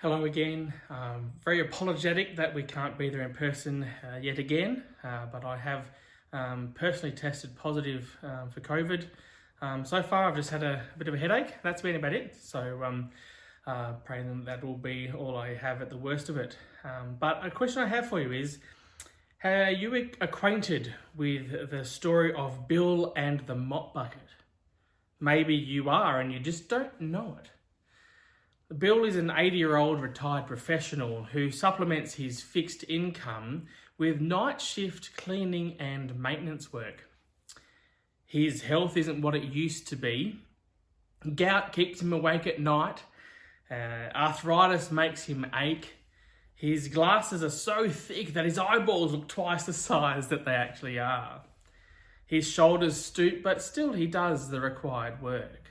Hello again. Um, very apologetic that we can't be there in person uh, yet again, uh, but I have um, personally tested positive um, for COVID. Um, so far, I've just had a, bit of a headache. That's been about it. So, um, uh, praying that will be all I have at the worst of it. Um, but a question I have for you is Are you acquainted with the story of Bill and the Mop Bucket? Maybe you are and you just don't know it. Bill is an 80 year old retired professional who supplements his fixed income with night shift cleaning and maintenance work. His health isn't what it used to be. Gout keeps him awake at night. Uh, arthritis makes him ache. His glasses are so thick that his eyeballs look twice the size that they actually are. His shoulders stoop, but still he does the required work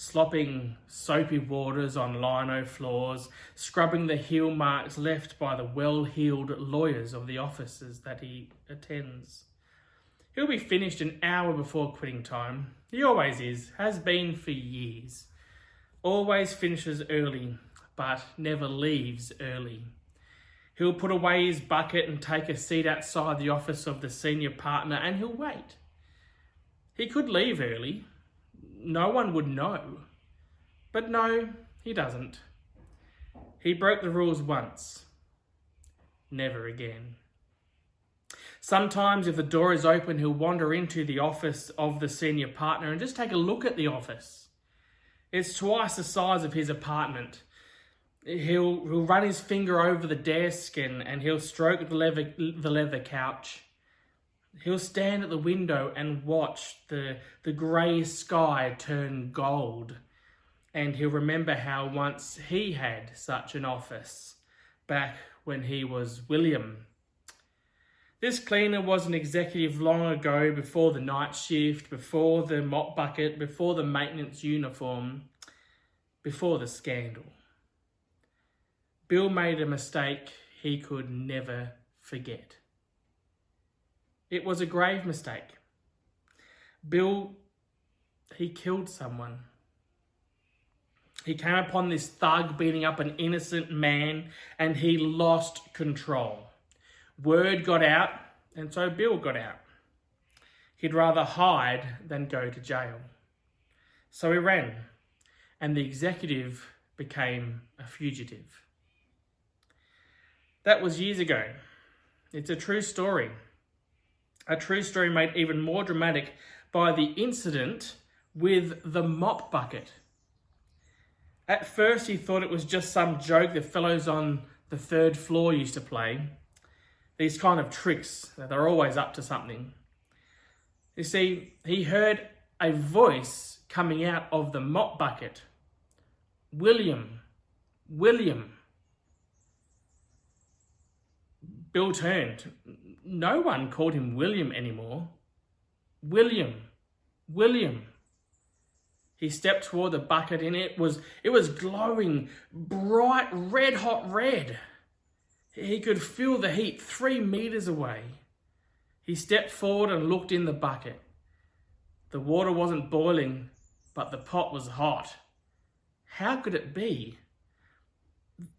slopping soapy waters on lino floors, scrubbing the heel marks left by the well heeled lawyers of the offices that he attends. He'll be finished an hour before quitting time. He always is, has been for years. Always finishes early, but never leaves early. He'll put away his bucket and take a seat outside the office of the senior partner and he'll wait. He could leave early, no one would know. But no, he doesn't. He broke the rules once. Never again. Sometimes, if the door is open, he'll wander into the office of the senior partner and just take a look at the office. It's twice the size of his apartment. He'll, he'll run his finger over the desk and, and he'll stroke the leather, the leather couch. He'll stand at the window and watch the, the grey sky turn gold. And he'll remember how once he had such an office back when he was William. This cleaner was an executive long ago before the night shift, before the mop bucket, before the maintenance uniform, before the scandal. Bill made a mistake he could never forget. It was a grave mistake. Bill, he killed someone. He came upon this thug beating up an innocent man and he lost control. Word got out, and so Bill got out. He'd rather hide than go to jail. So he ran, and the executive became a fugitive. That was years ago. It's a true story a true story made even more dramatic by the incident with the mop bucket. At first, he thought it was just some joke the fellows on the third floor used to play. These kind of tricks, they're always up to something. You see, he heard a voice coming out of the mop bucket William, William. Bill turned no one called him William anymore. William, William. He stepped toward the bucket and it was it was glowing bright red hot red. He could feel the heat three meters away. He stepped forward and looked in the bucket. The water wasn't boiling, but the pot was hot. How could it be?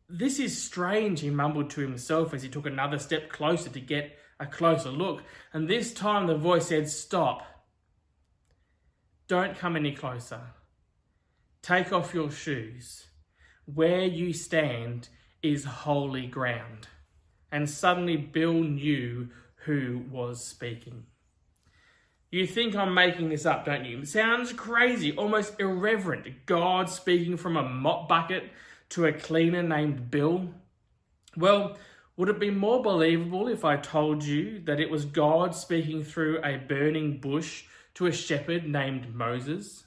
This is strange, he mumbled to himself as he took another step closer to get a closer look. And this time the voice said, Stop. Don't come any closer. Take off your shoes. Where you stand is holy ground. And suddenly Bill knew who was speaking. You think I'm making this up, don't you? It sounds crazy, almost irreverent. God speaking from a mop bucket to a cleaner named Bill. Well, would it be more believable if I told you that it was God speaking through a burning bush to a shepherd named Moses?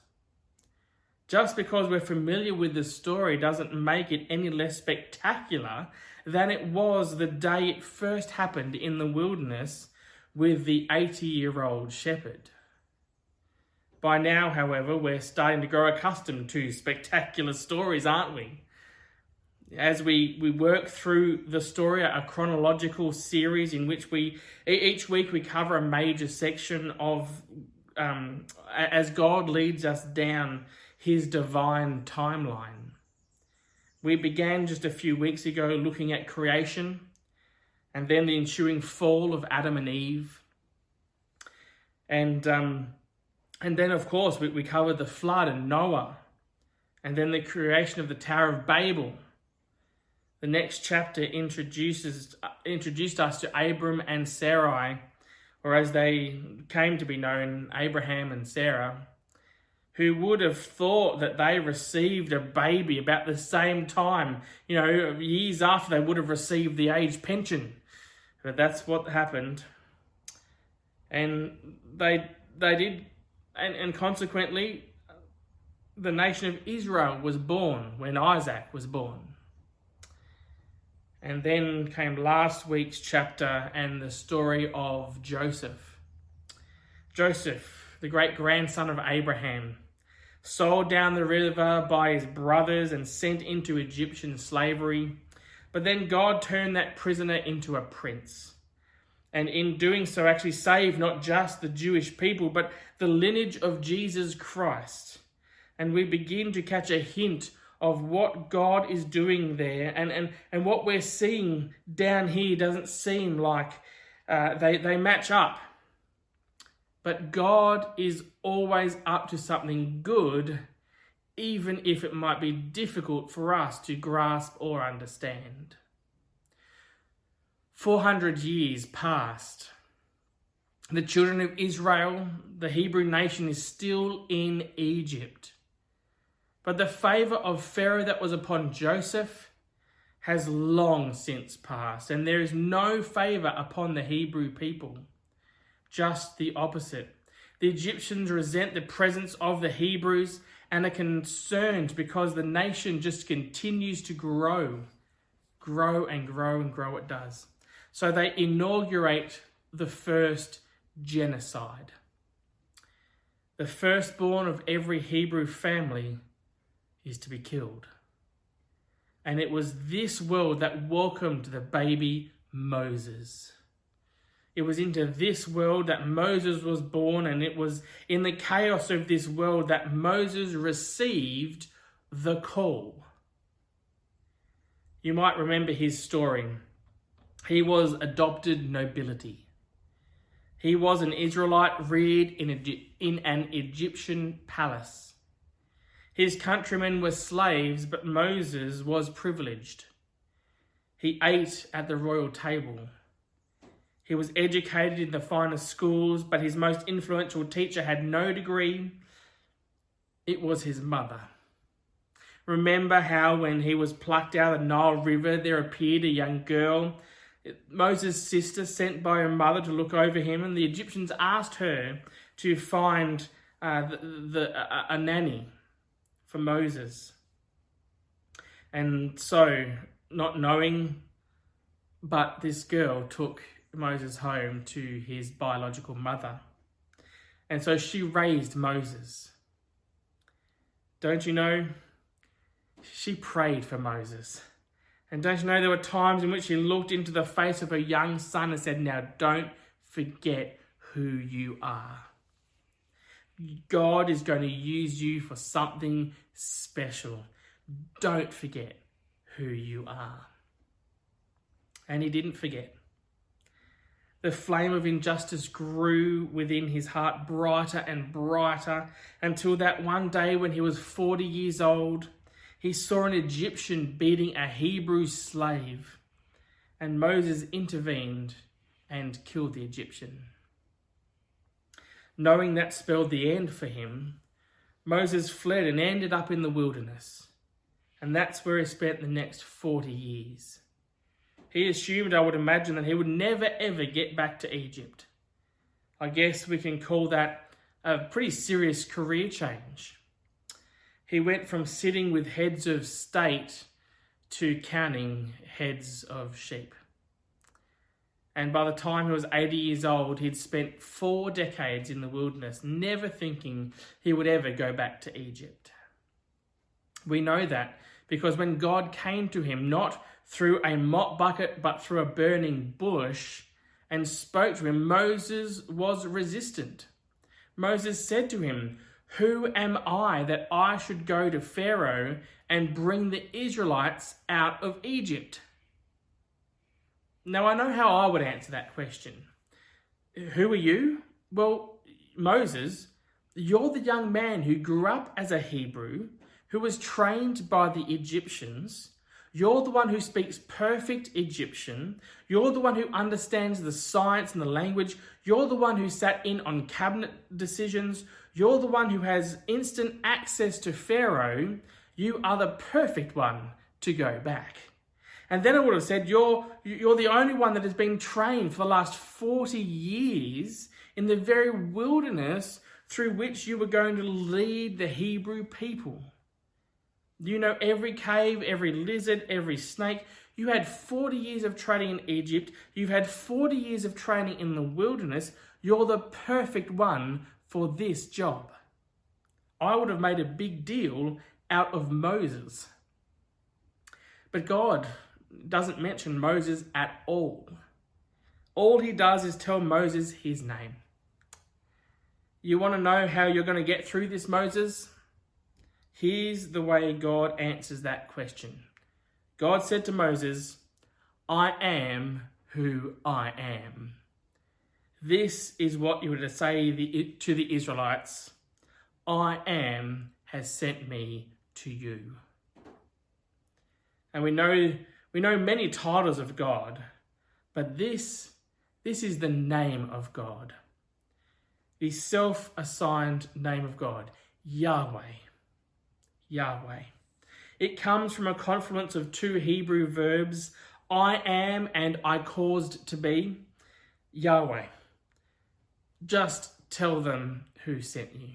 Just because we're familiar with the story doesn't make it any less spectacular than it was the day it first happened in the wilderness with the 80 year old shepherd. By now, however, we're starting to grow accustomed to spectacular stories, aren't we? As we, we work through the story, a chronological series in which we each week we cover a major section of um, as God leads us down His divine timeline. We began just a few weeks ago looking at creation and then the ensuing fall of Adam and Eve. And, um, and then, of course, we, we covered the flood and Noah, and then the creation of the Tower of Babel. The next chapter introduces uh, introduced us to Abram and Sarai, or as they came to be known, Abraham and Sarah who would have thought that they received a baby about the same time, you know, years after they would have received the age pension. But that's what happened. And they they did and, and consequently the nation of Israel was born when Isaac was born. And then came last week's chapter and the story of Joseph. Joseph, the great grandson of Abraham, sold down the river by his brothers and sent into Egyptian slavery. But then God turned that prisoner into a prince. And in doing so, actually saved not just the Jewish people, but the lineage of Jesus Christ. And we begin to catch a hint of what God is doing there. And, and, and what we're seeing down here doesn't seem like uh, they, they match up. But God is always up to something good, even if it might be difficult for us to grasp or understand. 400 years passed. The children of Israel, the Hebrew nation, is still in Egypt. But the favor of Pharaoh that was upon Joseph has long since passed, and there is no favor upon the Hebrew people just the opposite. The Egyptians resent the presence of the Hebrews and are concerned because the nation just continues to grow, grow and grow and grow it does. So they inaugurate the first genocide. The firstborn of every Hebrew family is to be killed. And it was this world that welcomed the baby Moses. It was into this world that Moses was born, and it was in the chaos of this world that Moses received the call. You might remember his story. He was adopted nobility. He was an Israelite reared in, in an Egyptian palace. His countrymen were slaves, but Moses was privileged. He ate at the royal table. He was educated in the finest schools, but his most influential teacher had no degree. It was his mother. Remember how, when he was plucked out of the Nile River, there appeared a young girl, Moses' sister, sent by her mother to look over him, and the Egyptians asked her to find uh, the, the, a, a nanny for Moses. And so, not knowing, but this girl took Moses home to his biological mother. And so she raised Moses. Don't you know? She prayed for Moses. And don't you know there were times in which she looked into the face of her young son and said, Now don't forget who you are. God is going to use you for something special. Don't forget who you are. And he didn't forget. The flame of injustice grew within his heart brighter and brighter until that one day when he was 40 years old, he saw an Egyptian beating a Hebrew slave, and Moses intervened and killed the Egyptian. Knowing that spelled the end for him, Moses fled and ended up in the wilderness, and that's where he spent the next 40 years. He assumed, I would imagine, that he would never ever get back to Egypt. I guess we can call that a pretty serious career change. He went from sitting with heads of state to counting heads of sheep. And by the time he was 80 years old, he'd spent four decades in the wilderness, never thinking he would ever go back to Egypt. We know that because when God came to him, not through a mop bucket, but through a burning bush, and spoke to him, Moses was resistant. Moses said to him, Who am I that I should go to Pharaoh and bring the Israelites out of Egypt? Now, I know how I would answer that question. Who are you? Well, Moses, you're the young man who grew up as a Hebrew, who was trained by the Egyptians. You're the one who speaks perfect Egyptian. You're the one who understands the science and the language. You're the one who sat in on cabinet decisions. You're the one who has instant access to Pharaoh. You are the perfect one to go back. And then I would have said, you're, you're the only one that has been trained for the last 40 years in the very wilderness through which you were going to lead the Hebrew people. You know every cave, every lizard, every snake. You had 40 years of training in Egypt. You've had 40 years of training in the wilderness. You're the perfect one for this job. I would have made a big deal out of Moses. But God doesn't mention Moses at all. All he does is tell Moses his name. You want to know how you're going to get through this, Moses? Here's the way God answers that question God said to Moses, I am who I am. This is what you were to say to the Israelites I am has sent me to you. And we know we know many titles of God, but this this is the name of God the self assigned name of God, Yahweh. Yahweh. It comes from a confluence of two Hebrew verbs, I am and I caused to be. Yahweh. Just tell them who sent you.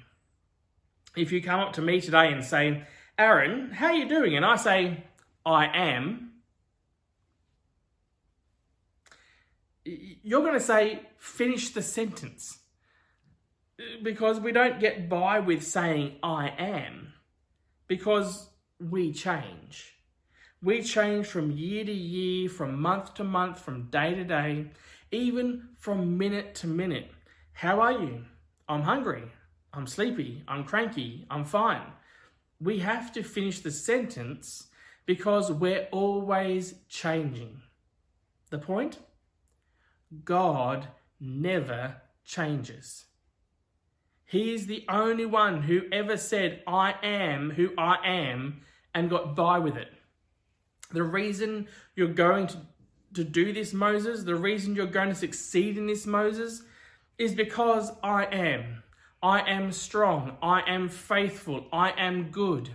If you come up to me today and say, Aaron, how are you doing? And I say, I am. You're going to say, finish the sentence because we don't get by with saying I am because we change. We change from year to year, from month to month, from day to day, even from minute to minute. How are you? I'm hungry. I'm sleepy. I'm cranky. I'm fine. We have to finish the sentence because we're always changing. The point? God never changes. He is the only one who ever said, I am who I am, and got by with it. The reason you're going to, to do this, Moses, the reason you're going to succeed in this, Moses, is because I am. I am strong. I am faithful. I am good.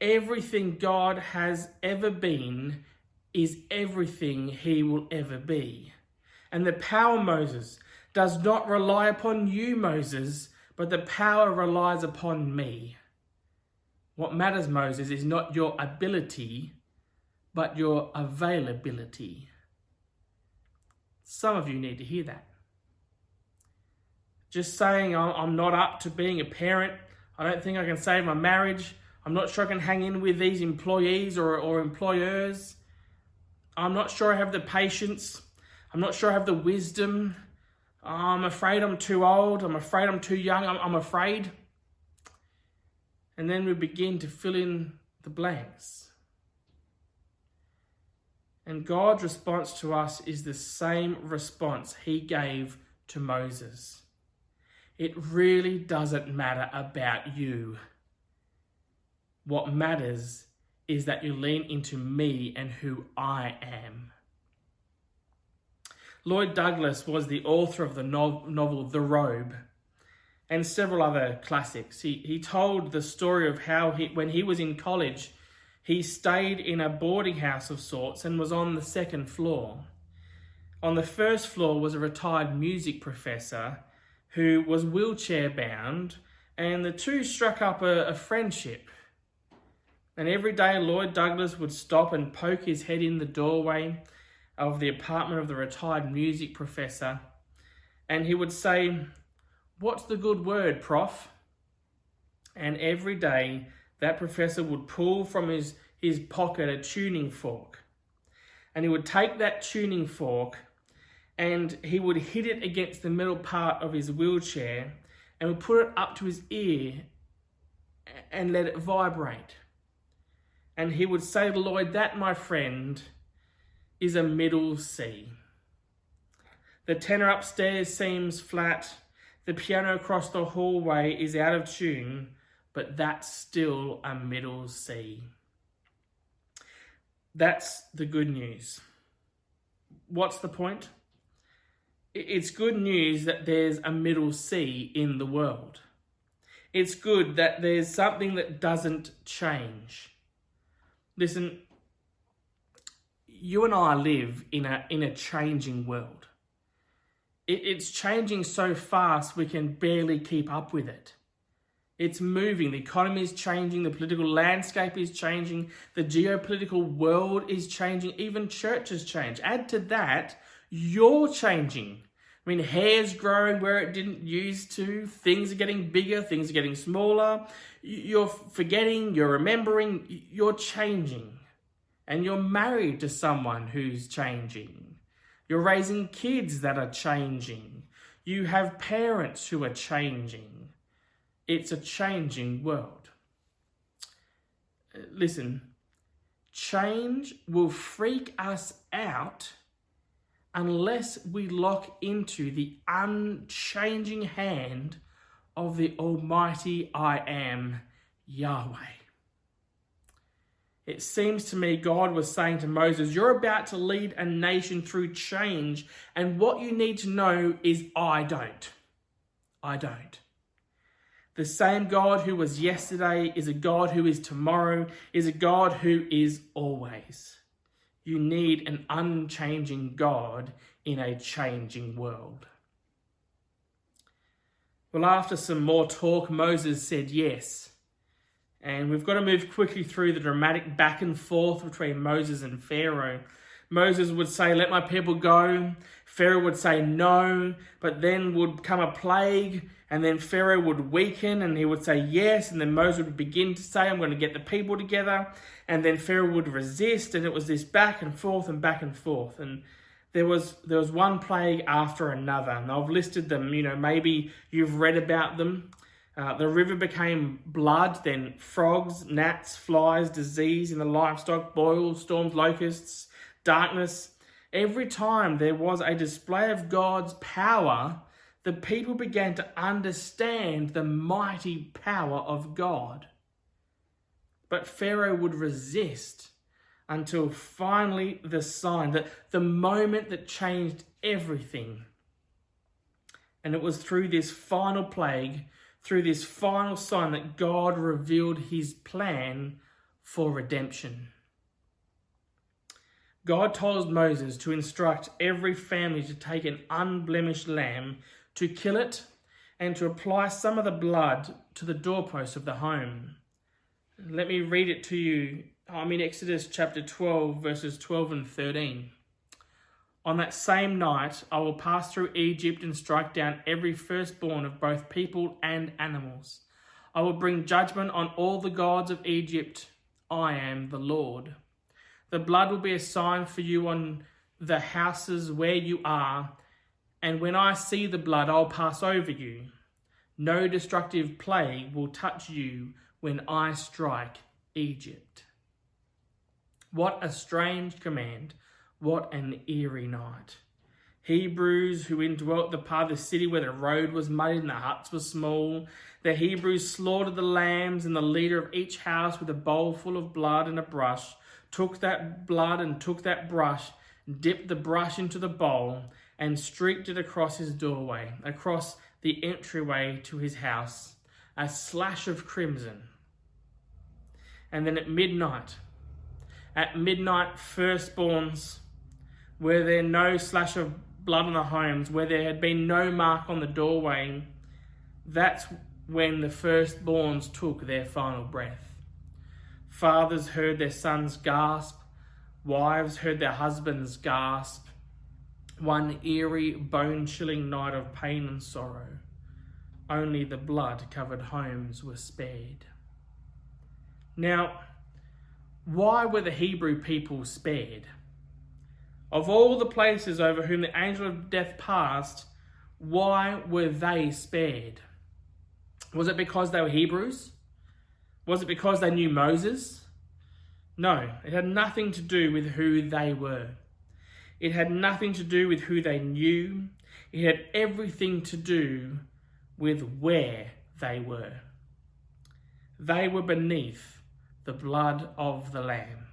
Everything God has ever been is everything he will ever be. And the power, Moses, does not rely upon you, Moses, but the power relies upon me. What matters, Moses, is not your ability, but your availability. Some of you need to hear that. Just saying, I'm not up to being a parent. I don't think I can save my marriage. I'm not sure I can hang in with these employees or, or employers. I'm not sure I have the patience. I'm not sure I have the wisdom. I'm afraid I'm too old. I'm afraid I'm too young. I'm, I'm afraid. And then we begin to fill in the blanks. And God's response to us is the same response he gave to Moses. It really doesn't matter about you. What matters is that you lean into me and who I am. Lloyd Douglas was the author of the novel The Robe and several other classics. He, he told the story of how he, when he was in college, he stayed in a boarding house of sorts and was on the second floor. On the first floor was a retired music professor who was wheelchair bound, and the two struck up a, a friendship. And every day, Lloyd Douglas would stop and poke his head in the doorway of the apartment of the retired music professor, and he would say, What's the good word, prof? And every day that professor would pull from his, his pocket a tuning fork. And he would take that tuning fork and he would hit it against the middle part of his wheelchair and would put it up to his ear and let it vibrate. And he would say to Lloyd, That, my friend, is a middle C. The tenor upstairs seems flat. The piano across the hallway is out of tune, but that's still a middle C. That's the good news. What's the point? It's good news that there's a middle C in the world. It's good that there's something that doesn't change. Listen, you and I live in a in a changing world. It, it's changing so fast we can barely keep up with it. It's moving. The economy is changing. The political landscape is changing. The geopolitical world is changing. Even churches change. Add to that, you're changing. I mean, hair's growing where it didn't used to. Things are getting bigger. Things are getting smaller. You're forgetting. You're remembering. You're changing and you're married to someone who's changing. You're raising kids that are changing. You have parents who are changing. It's a changing world. Uh, listen, change will freak us out unless we lock into the unchanging hand of the Almighty I Am, Yahweh. It seems to me God was saying to Moses, You're about to lead a nation through change, and what you need to know is I don't. I don't. The same God who was yesterday is a God who is tomorrow, is a God who is always. You need an unchanging God in a changing world. Well, after some more talk, Moses said yes. And we've got to move quickly through the dramatic back and forth between Moses and Pharaoh. Moses would say, Let my people go. Pharaoh would say no, but then would come a plague, and then Pharaoh would weaken and he would say yes, and then Moses would begin to say, I'm going to get the people together, and then Pharaoh would resist, and it was this back and forth and back and forth. And there was there was one plague after another, and I've listed them. You know, maybe you've read about them. Uh, the river became blood, then frogs, gnats, flies, disease in the livestock, boils, storms, locusts, darkness. Every time there was a display of God's power, the people began to understand the mighty power of God. But Pharaoh would resist until finally the sign, that the moment that changed everything. And it was through this final plague through this final sign that God revealed his plan for redemption. God told Moses to instruct every family to take an unblemished lamb, to kill it, and to apply some of the blood to the doorpost of the home. Let me read it to you. I'm in Exodus chapter 12, verses 12 and 13. On that same night, I will pass through Egypt and strike down every firstborn of both people and animals. I will bring judgment on all the gods of Egypt. I am the Lord. The blood will be a sign for you on the houses where you are, and when I see the blood, I'll pass over you. No destructive plague will touch you when I strike Egypt. What a strange command what an eerie night. Hebrews who indwelt the part of the city where the road was muddy and the huts were small. The Hebrews slaughtered the lambs, and the leader of each house with a bowl full of blood and a brush took that blood and took that brush, dipped the brush into the bowl, and streaked it across his doorway, across the entryway to his house, a slash of crimson. And then at midnight, at midnight, firstborns were there no slash of blood on the homes, where there had been no mark on the doorway, that's when the firstborns took their final breath. Fathers heard their sons gasp, wives heard their husbands gasp. One eerie, bone chilling night of pain and sorrow. Only the blood covered homes were spared. Now, why were the Hebrew people spared? Of all the places over whom the angel of death passed, why were they spared? Was it because they were Hebrews? Was it because they knew Moses? No, it had nothing to do with who they were. It had nothing to do with who they knew. It had everything to do with where they were. They were beneath the blood of the Lamb.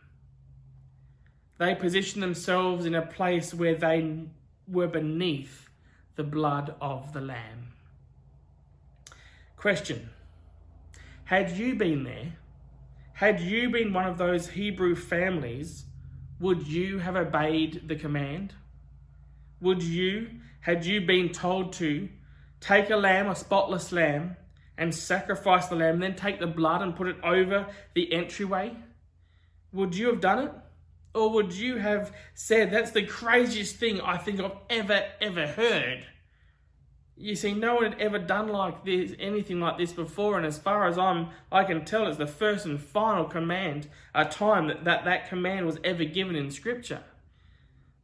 They positioned themselves in a place where they were beneath the blood of the Lamb. Question Had you been there, had you been one of those Hebrew families, would you have obeyed the command? Would you, had you been told to, take a lamb, a spotless lamb, and sacrifice the lamb, then take the blood and put it over the entryway? Would you have done it? Or would you have said, That's the craziest thing I think I've ever, ever heard? You see, no one had ever done like this, anything like this before, and as far as I'm, I can tell, it's the first and final command, a time that, that that command was ever given in Scripture.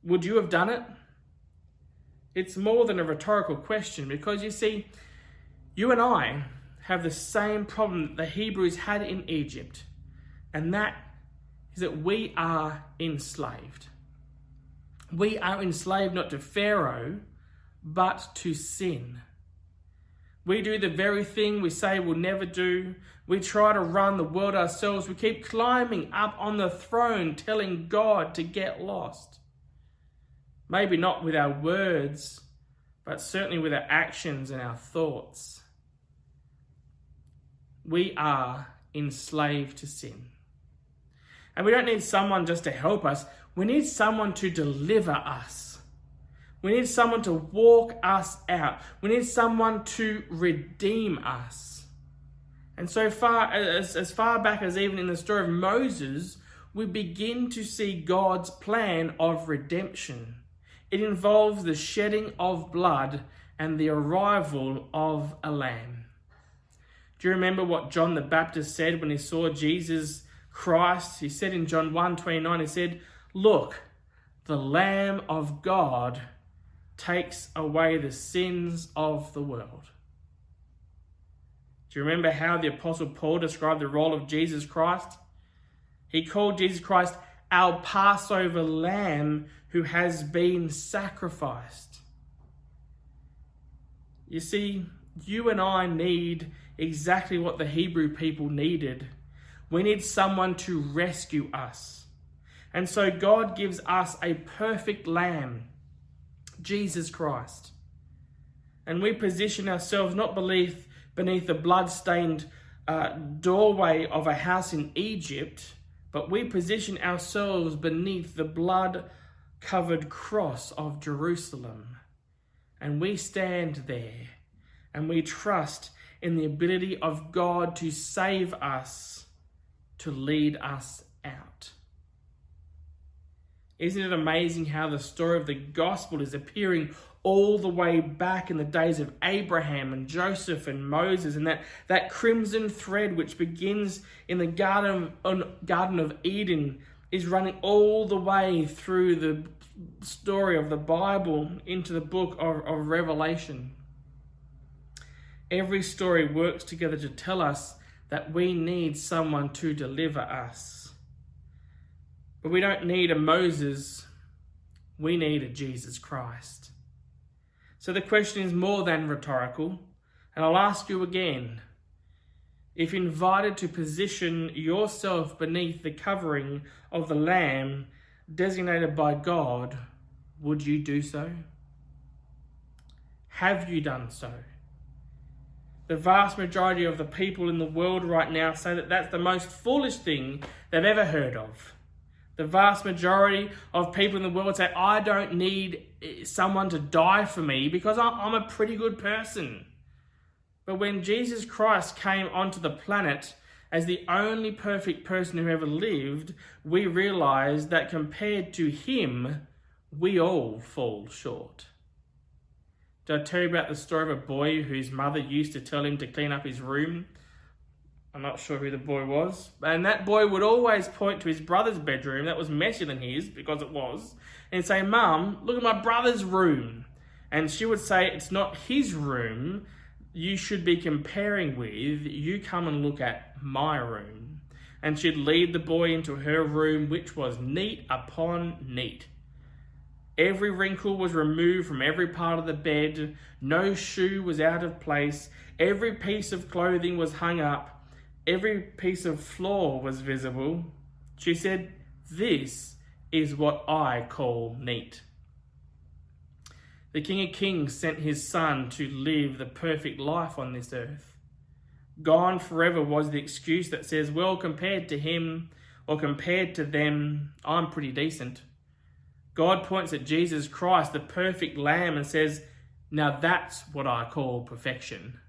Would you have done it? It's more than a rhetorical question because you see, you and I have the same problem that the Hebrews had in Egypt, and that is that we are enslaved. We are enslaved not to Pharaoh but to sin. We do the very thing we say we'll never do. We try to run the world ourselves. We keep climbing up on the throne, telling God to get lost. Maybe not with our words, but certainly with our actions and our thoughts. We are enslaved to sin. And we don't need someone just to help us, we need someone to deliver us. We need someone to walk us out. We need someone to redeem us. And so far, as, as far back as even in the story of Moses, we begin to see God's plan of redemption. It involves the shedding of blood and the arrival of a lamb. Do you remember what John the Baptist said when he saw Jesus Christ? He said in John 1 29, he said, Look, the Lamb of God takes away the sins of the world. Do you remember how the Apostle Paul described the role of Jesus Christ? He called Jesus Christ our Passover lamb who has been sacrificed. You see, you and I need exactly what the Hebrew people needed. We need someone to rescue us. And so God gives us a perfect lamb Jesus Christ. And we position ourselves not beneath, beneath the blood-stained uh, doorway of a house in Egypt, but we position ourselves beneath the blood-covered cross of Jerusalem. And we stand there and we trust in the ability of God to save us, to lead us out. Isn't it amazing how the story of the gospel is appearing all the way back in the days of Abraham and Joseph and Moses, and that, that crimson thread which begins in the Garden of, Garden of Eden is running all the way through the story of the Bible into the book of, of Revelation. Every story works together to tell us that we need someone to deliver us. But we don't need a Moses, we need a Jesus Christ. So the question is more than rhetorical, and I'll ask you again. If invited to position yourself beneath the covering of the Lamb designated by God, would you do so? Have you done so? The vast majority of the people in the world right now say that that's the most foolish thing they've ever heard of. The vast majority of people in the world say, I don't need eh, someone to die for me because I'm a pretty good person. But when Jesus Christ came onto the planet as the only perfect person who ever lived, we realize that compared to him, we all fall short. Did I tell you about the story of a boy whose mother used to tell him to clean up his room? I'm not sure who the boy was. And that boy would always point to his brother's bedroom that was messier than his, because it was, and say, Mum, look at my brother's room. And she would say, It's not his room. You should be comparing with, you come and look at my room. and she'd lead the boy into her room, which was neat upon neat. Every wrinkle was removed from every part of the bed, no shoe was out of place, every piece of clothing was hung up, every piece of floor was visible. She said, This is what I call neat. The King of Kings sent his Son to live the perfect life on this earth. Gone forever was the excuse that says, well, compared to him or compared to them, I'm pretty decent. God points at Jesus Christ, the perfect Lamb, and says, Now that's what I call perfection.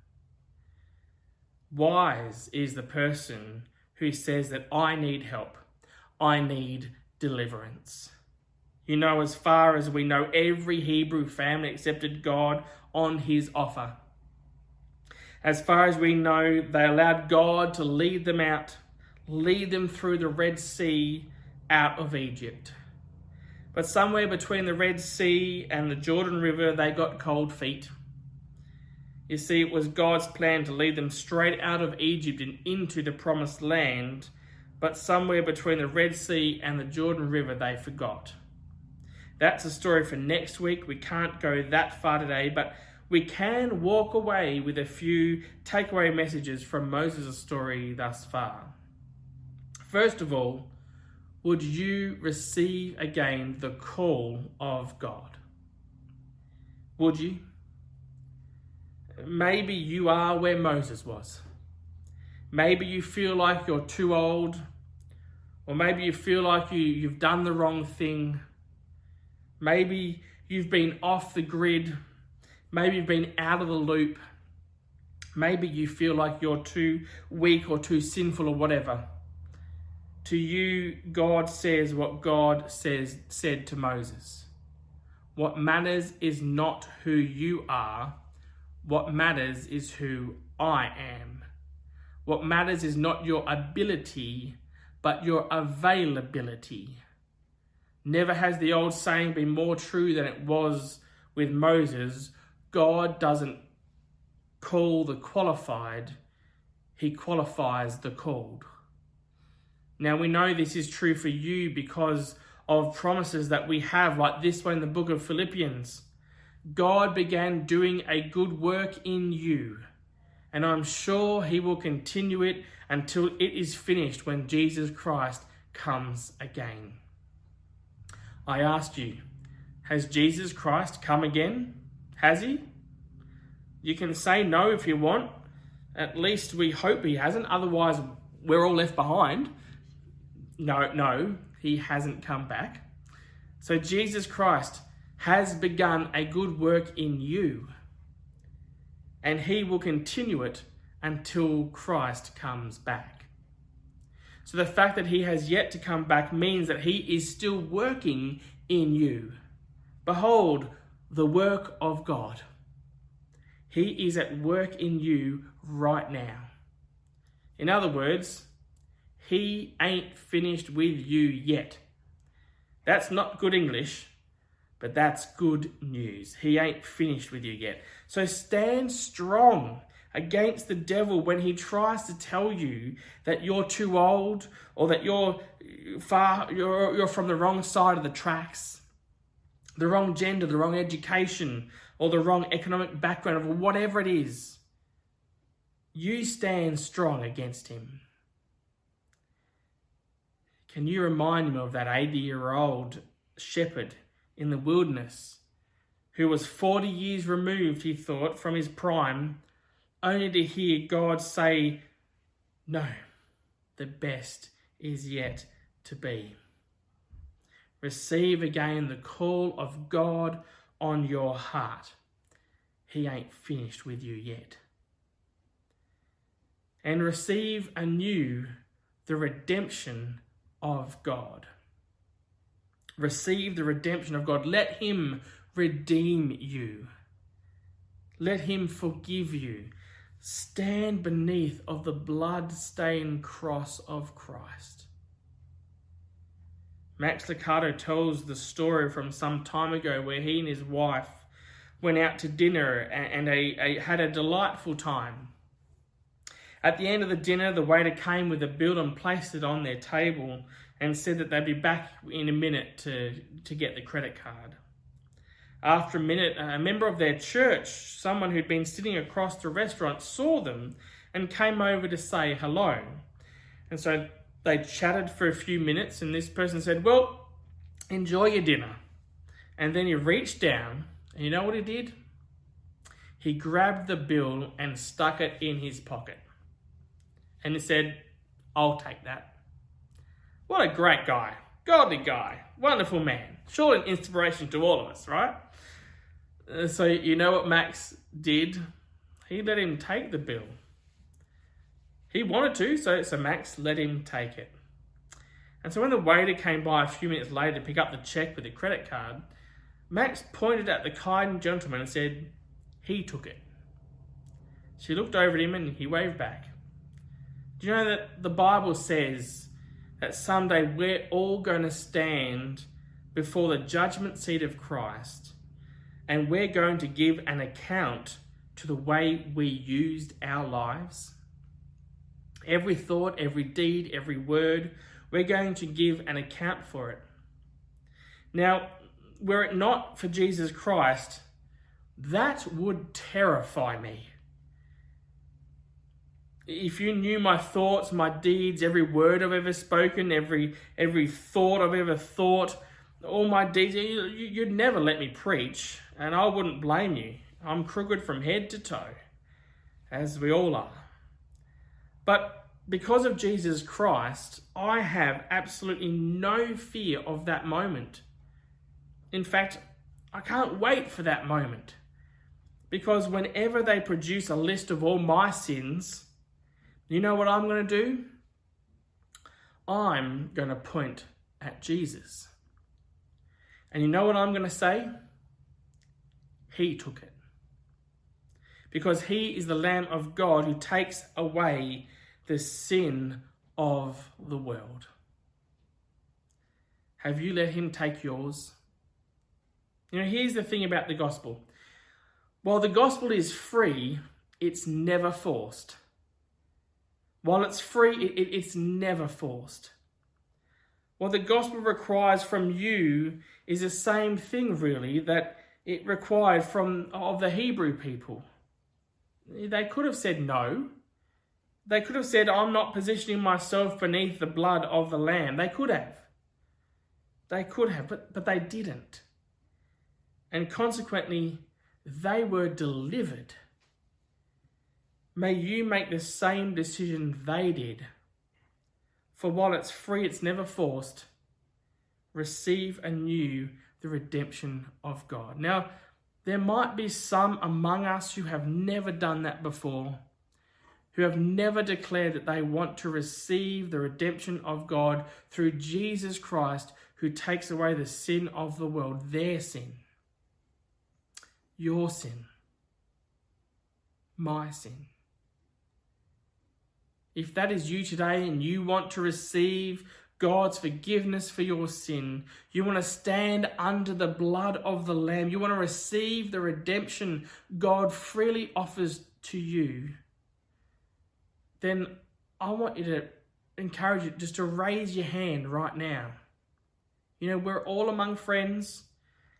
Wise is the person who says that I need help, I need deliverance. You know, as far as we know, every Hebrew family accepted God on his offer. As far as we know, they allowed God to lead them out, lead them through the Red Sea out of Egypt. But somewhere between the Red Sea and the Jordan River, they got cold feet. You see, it was God's plan to lead them straight out of Egypt and into the promised land, but somewhere between the Red Sea and the Jordan River, they forgot. That's a story for next week. We can't go that far today, but we can walk away with a few takeaway messages from Moses' story thus far. First of all, would you receive again the call of God? Would you? Maybe you are where Moses was. Maybe you feel like you're too old, or maybe you feel like you, you've done the wrong thing. Maybe you've been off the grid. Maybe you've been out of the loop. Maybe you feel like you're too weak or too sinful or whatever. To you, God says what God says said to Moses. What matters is not who you are. What matters is who I am. What matters is not your ability, but your availability. Never has the old saying been more true than it was with Moses. God doesn't call the qualified, he qualifies the called. Now we know this is true for you because of promises that we have, like this one in the book of Philippians. God began doing a good work in you, and I'm sure He will continue it until it is finished when Jesus Christ comes again. I asked you, has Jesus Christ come again? Has He? You can say no if you want. At least we hope He hasn't, otherwise, we're all left behind. No, no, he hasn't come back. So Jesus Christ has begun a good work in you, and he will continue it until Christ comes back. So the fact that he has yet to come back means that he is still working in you. Behold, the work of God. He is at work in you right now. In other words, he ain't finished with you yet. That's not good English, but that's good news. He ain't finished with you yet. So stand strong against the devil when he tries to tell you that you're too old or that you're far you're, you're from the wrong side of the tracks the wrong gender the wrong education or the wrong economic background or whatever it is you stand strong against him can you remind him of that 80 year old shepherd in the wilderness who was 40 years removed, he thought, from his prime, only to hear God say, No, the best is yet to be. Receive again the call of God on your heart. He ain't finished with you yet. And receive anew the redemption of God. Receive the redemption of God. Let Him redeem you. Let Him forgive you. Stand beneath of the blood-stained cross of Christ. Max Lucado tells the story from some time ago where he and his wife went out to dinner and, a, had a delightful time. At the end of the dinner, the waiter came with a bill and placed it on their table and said that they'd be back in a minute to, to get the credit card. After a minute, a member of their church, someone who'd been sitting across the restaurant, saw them and came over to say hello. And so they chatted for a few minutes, and this person said, Well, enjoy your dinner. And then he reached down, and you know what he did? He grabbed the bill and stuck it in his pocket. And he said, I'll take that. What a great guy. Godly guy. Wonderful man. Surely an inspiration to all of us, right? Uh, so, you know what Max did? He let him take the bill. He wanted to, so, so Max let him take it. And so when the waiter came by a few minutes later to pick up the check with the credit card, Max pointed at the kind gentleman and said, He took it. She looked over at him and he waved back. Do you know that the Bible says that someday we're all going to stand before the judgment seat of Christ and we're going to give an account to the way we used our lives? Every thought, every deed, every word, we're going to give an account for it. Now, were it not for Jesus Christ, that would terrify me. If you knew my thoughts, my deeds, every word I've ever spoken, every every thought I've ever thought, all my deeds, you'd never let me preach, and I wouldn't blame you. I'm crooked from head to toe, as we all are. But because of Jesus Christ, I have absolutely no fear of that moment. In fact, I can't wait for that moment. Because whenever they produce a list of all my sins, you know what I'm going to do? I'm going to point at Jesus. And you know what I'm going to say? He took it. Because he is the Lamb of God who takes away the sin of the world. Have you let him take yours? You know, here's the thing about the gospel. While the gospel is free, it's never forced. While it's free, it, it, it's never forced. What the gospel requires from you is the same thing, really, that it required from of the Hebrew people. They could have said no. They could have said, I'm not positioning myself beneath the blood of the Lamb. They could have. They could have, but, but they didn't. And consequently, they were delivered. May you make the same decision they did. For while it's free, it's never forced. Receive anew the redemption of God. Now, there might be some among us who have never done that before who have never declared that they want to receive the redemption of God through Jesus Christ, who takes away the sin of the world, their sin, your sin, my sin. If that is you today and you want to receive God's forgiveness for your sin, you want to stand under the blood of the Lamb, you want to receive the redemption God freely offers to you then I want you to encourage you just to raise your hand right now. You know, we're all among friends.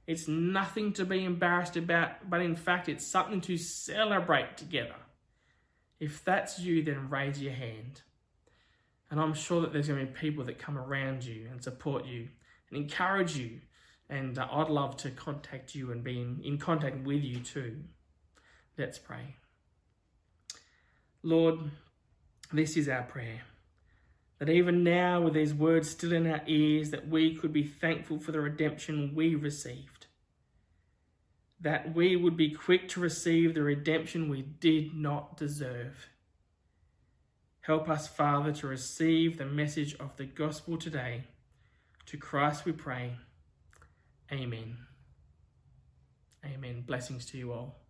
It's nothing to be embarrassed about, but in fact, it's something to celebrate together. If that's you, then raise your hand. And I'm sure that there's going to be people that come around you and support you and encourage you. And uh, I'd love to contact you and be in, in contact with you too. Let's pray. Lord, this is our prayer. That even now, with these words still in our ears, that we could be thankful for the redemption we received. That we would be quick to receive the redemption we did not deserve. Help us, Father, to receive the message of the gospel today. To Christ we pray. Amen. Amen. Blessings to you all.